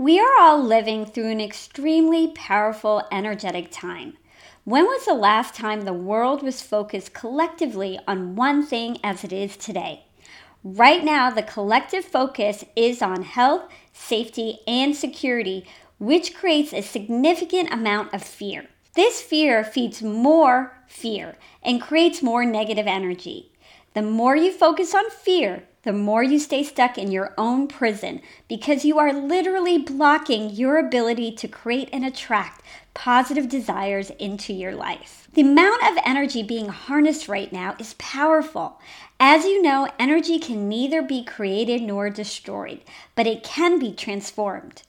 We are all living through an extremely powerful, energetic time. When was the last time the world was focused collectively on one thing as it is today? Right now, the collective focus is on health, safety, and security, which creates a significant amount of fear. This fear feeds more fear and creates more negative energy. The more you focus on fear, the more you stay stuck in your own prison because you are literally blocking your ability to create and attract positive desires into your life. The amount of energy being harnessed right now is powerful. As you know, energy can neither be created nor destroyed, but it can be transformed.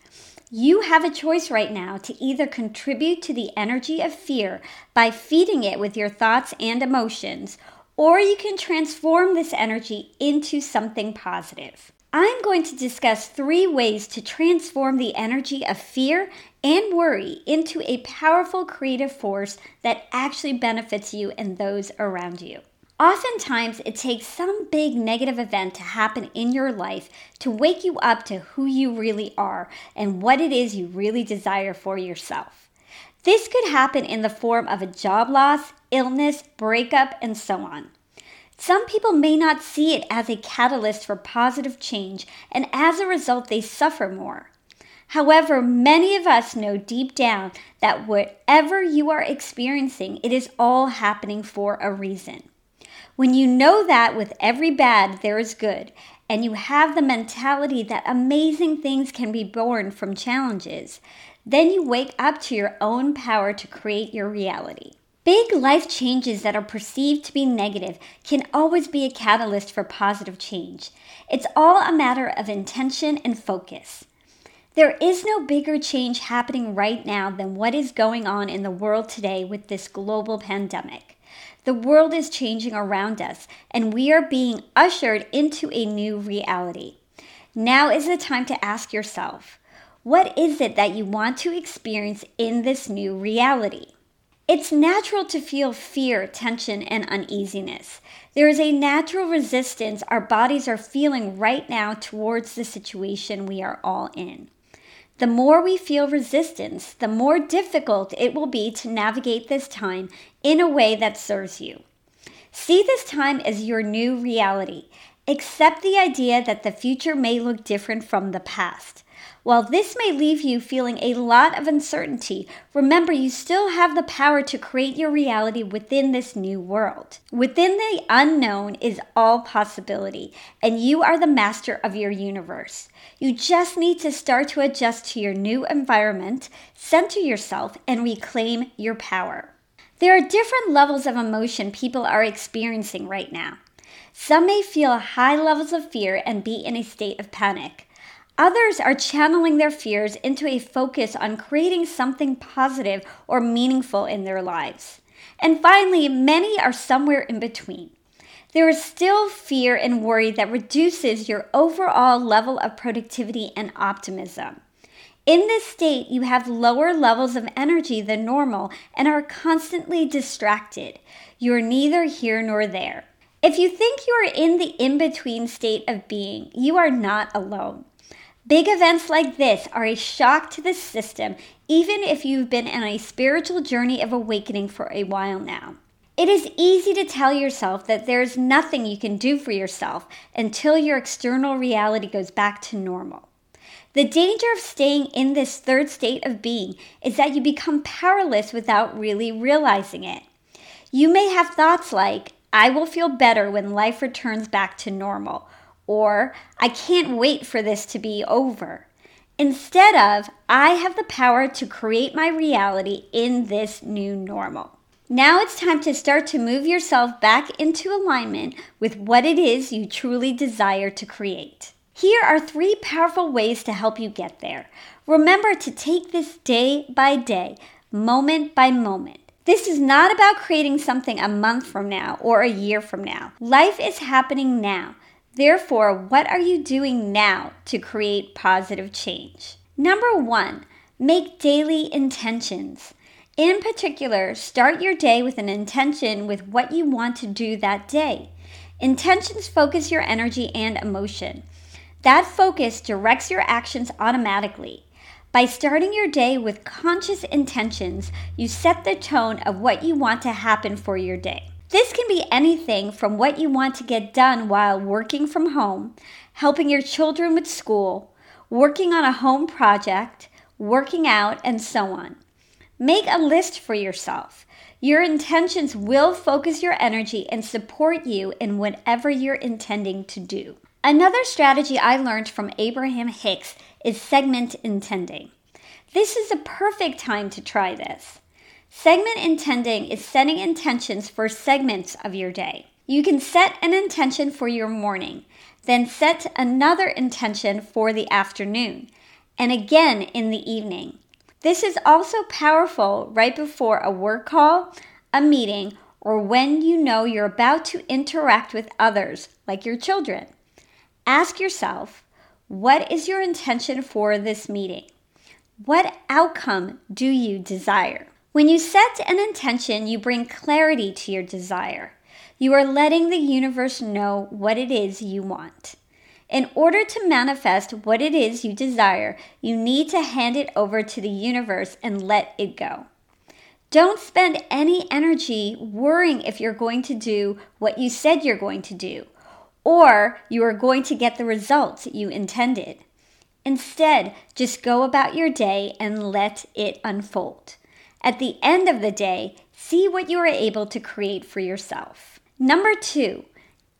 You have a choice right now to either contribute to the energy of fear by feeding it with your thoughts and emotions or you can transform this energy into something positive. I'm going to discuss three ways to transform the energy of fear and worry into a powerful creative force that actually benefits you and those around you. Oftentimes, it takes some big negative event to happen in your life to wake you up to who you really are and what it is you really desire for yourself. This could happen in the form of a job loss, illness, breakup, and so on. Some people may not see it as a catalyst for positive change, and as a result, they suffer more. However, many of us know deep down that whatever you are experiencing, it is all happening for a reason. When you know that with every bad there is good, and you have the mentality that amazing things can be born from challenges, then you wake up to your own power to create your reality. Big life changes that are perceived to be negative can always be a catalyst for positive change. It's all a matter of intention and focus. There is no bigger change happening right now than what is going on in the world today with this global pandemic. The world is changing around us, and we are being ushered into a new reality. Now is the time to ask yourself what is it that you want to experience in this new reality? It's natural to feel fear, tension, and uneasiness. There is a natural resistance our bodies are feeling right now towards the situation we are all in. The more we feel resistance, the more difficult it will be to navigate this time in a way that serves you. See this time as your new reality. Accept the idea that the future may look different from the past. While this may leave you feeling a lot of uncertainty, remember you still have the power to create your reality within this new world. Within the unknown is all possibility, and you are the master of your universe. You just need to start to adjust to your new environment, center yourself, and reclaim your power. There are different levels of emotion people are experiencing right now. Some may feel high levels of fear and be in a state of panic. Others are channeling their fears into a focus on creating something positive or meaningful in their lives. And finally, many are somewhere in between. There is still fear and worry that reduces your overall level of productivity and optimism. In this state, you have lower levels of energy than normal and are constantly distracted. You are neither here nor there. If you think you are in the in between state of being, you are not alone. Big events like this are a shock to the system, even if you've been on a spiritual journey of awakening for a while now. It is easy to tell yourself that there is nothing you can do for yourself until your external reality goes back to normal. The danger of staying in this third state of being is that you become powerless without really realizing it. You may have thoughts like, I will feel better when life returns back to normal, or I can't wait for this to be over. Instead of, I have the power to create my reality in this new normal. Now it's time to start to move yourself back into alignment with what it is you truly desire to create. Here are three powerful ways to help you get there. Remember to take this day by day, moment by moment. This is not about creating something a month from now or a year from now. Life is happening now. Therefore, what are you doing now to create positive change? Number one, make daily intentions. In particular, start your day with an intention with what you want to do that day. Intentions focus your energy and emotion. That focus directs your actions automatically. By starting your day with conscious intentions, you set the tone of what you want to happen for your day. This can be anything from what you want to get done while working from home, helping your children with school, working on a home project, working out, and so on. Make a list for yourself. Your intentions will focus your energy and support you in whatever you're intending to do. Another strategy I learned from Abraham Hicks is segment intending. This is a perfect time to try this. Segment intending is setting intentions for segments of your day. You can set an intention for your morning, then set another intention for the afternoon, and again in the evening. This is also powerful right before a work call, a meeting, or when you know you're about to interact with others, like your children. Ask yourself, what is your intention for this meeting? What outcome do you desire? When you set an intention, you bring clarity to your desire. You are letting the universe know what it is you want. In order to manifest what it is you desire, you need to hand it over to the universe and let it go. Don't spend any energy worrying if you're going to do what you said you're going to do or you are going to get the results you intended. Instead, just go about your day and let it unfold. At the end of the day, see what you are able to create for yourself. Number two,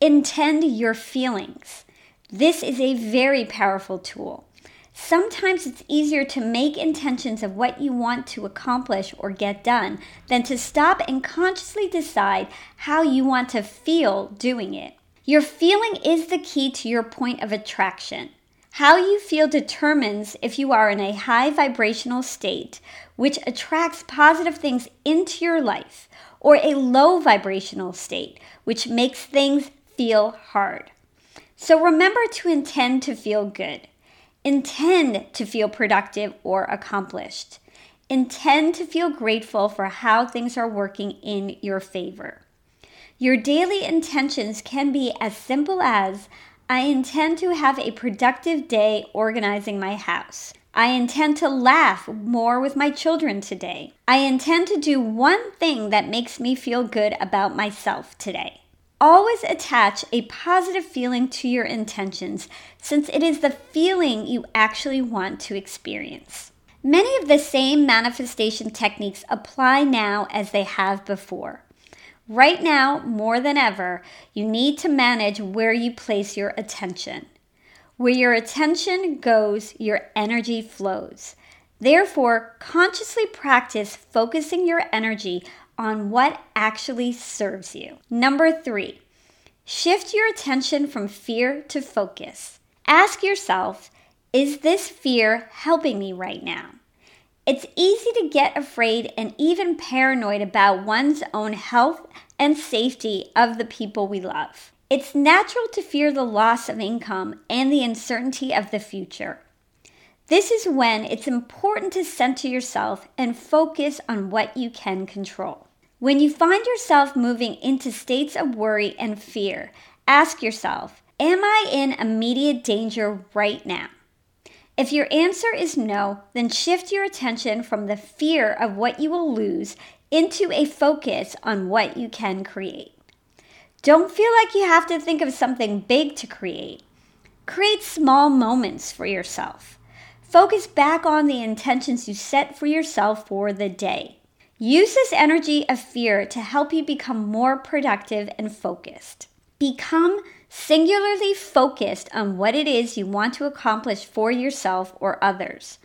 intend your feelings. This is a very powerful tool. Sometimes it's easier to make intentions of what you want to accomplish or get done than to stop and consciously decide how you want to feel doing it. Your feeling is the key to your point of attraction. How you feel determines if you are in a high vibrational state, which attracts positive things into your life, or a low vibrational state, which makes things feel hard. So remember to intend to feel good. Intend to feel productive or accomplished. Intend to feel grateful for how things are working in your favor. Your daily intentions can be as simple as I intend to have a productive day organizing my house. I intend to laugh more with my children today. I intend to do one thing that makes me feel good about myself today. Always attach a positive feeling to your intentions since it is the feeling you actually want to experience. Many of the same manifestation techniques apply now as they have before. Right now, more than ever, you need to manage where you place your attention. Where your attention goes, your energy flows. Therefore, consciously practice focusing your energy on what actually serves you. Number three, shift your attention from fear to focus. Ask yourself, is this fear helping me right now? It's easy to get afraid and even paranoid about one's own health and safety of the people we love. It's natural to fear the loss of income and the uncertainty of the future. This is when it's important to center yourself and focus on what you can control. When you find yourself moving into states of worry and fear, ask yourself Am I in immediate danger right now? If your answer is no, then shift your attention from the fear of what you will lose into a focus on what you can create. Don't feel like you have to think of something big to create. Create small moments for yourself. Focus back on the intentions you set for yourself for the day. Use this energy of fear to help you become more productive and focused. Become singularly focused on what it is you want to accomplish for yourself or others.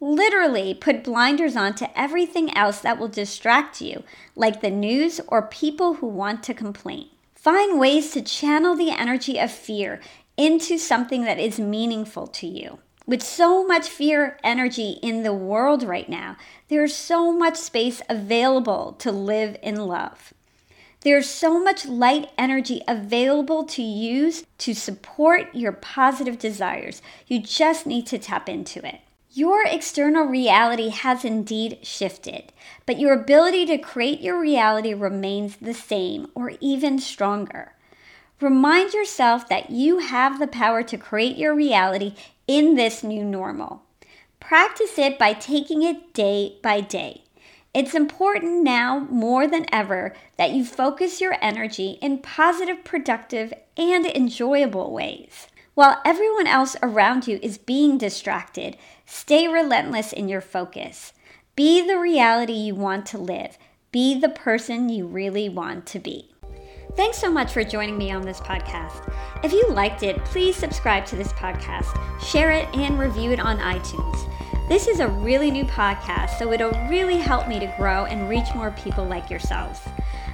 Literally put blinders on to everything else that will distract you, like the news or people who want to complain. Find ways to channel the energy of fear into something that is meaningful to you. With so much fear energy in the world right now, there's so much space available to live in love. There's so much light energy available to use to support your positive desires. You just need to tap into it. Your external reality has indeed shifted, but your ability to create your reality remains the same or even stronger. Remind yourself that you have the power to create your reality in this new normal. Practice it by taking it day by day. It's important now more than ever that you focus your energy in positive, productive, and enjoyable ways. While everyone else around you is being distracted, stay relentless in your focus. Be the reality you want to live. Be the person you really want to be. Thanks so much for joining me on this podcast. If you liked it, please subscribe to this podcast, share it, and review it on iTunes. This is a really new podcast, so it'll really help me to grow and reach more people like yourselves.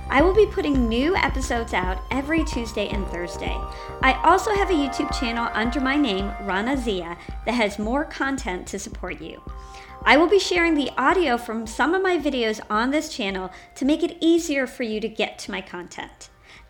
I will be putting new episodes out every Tuesday and Thursday. I also have a YouTube channel under my name, Rana Zia, that has more content to support you. I will be sharing the audio from some of my videos on this channel to make it easier for you to get to my content.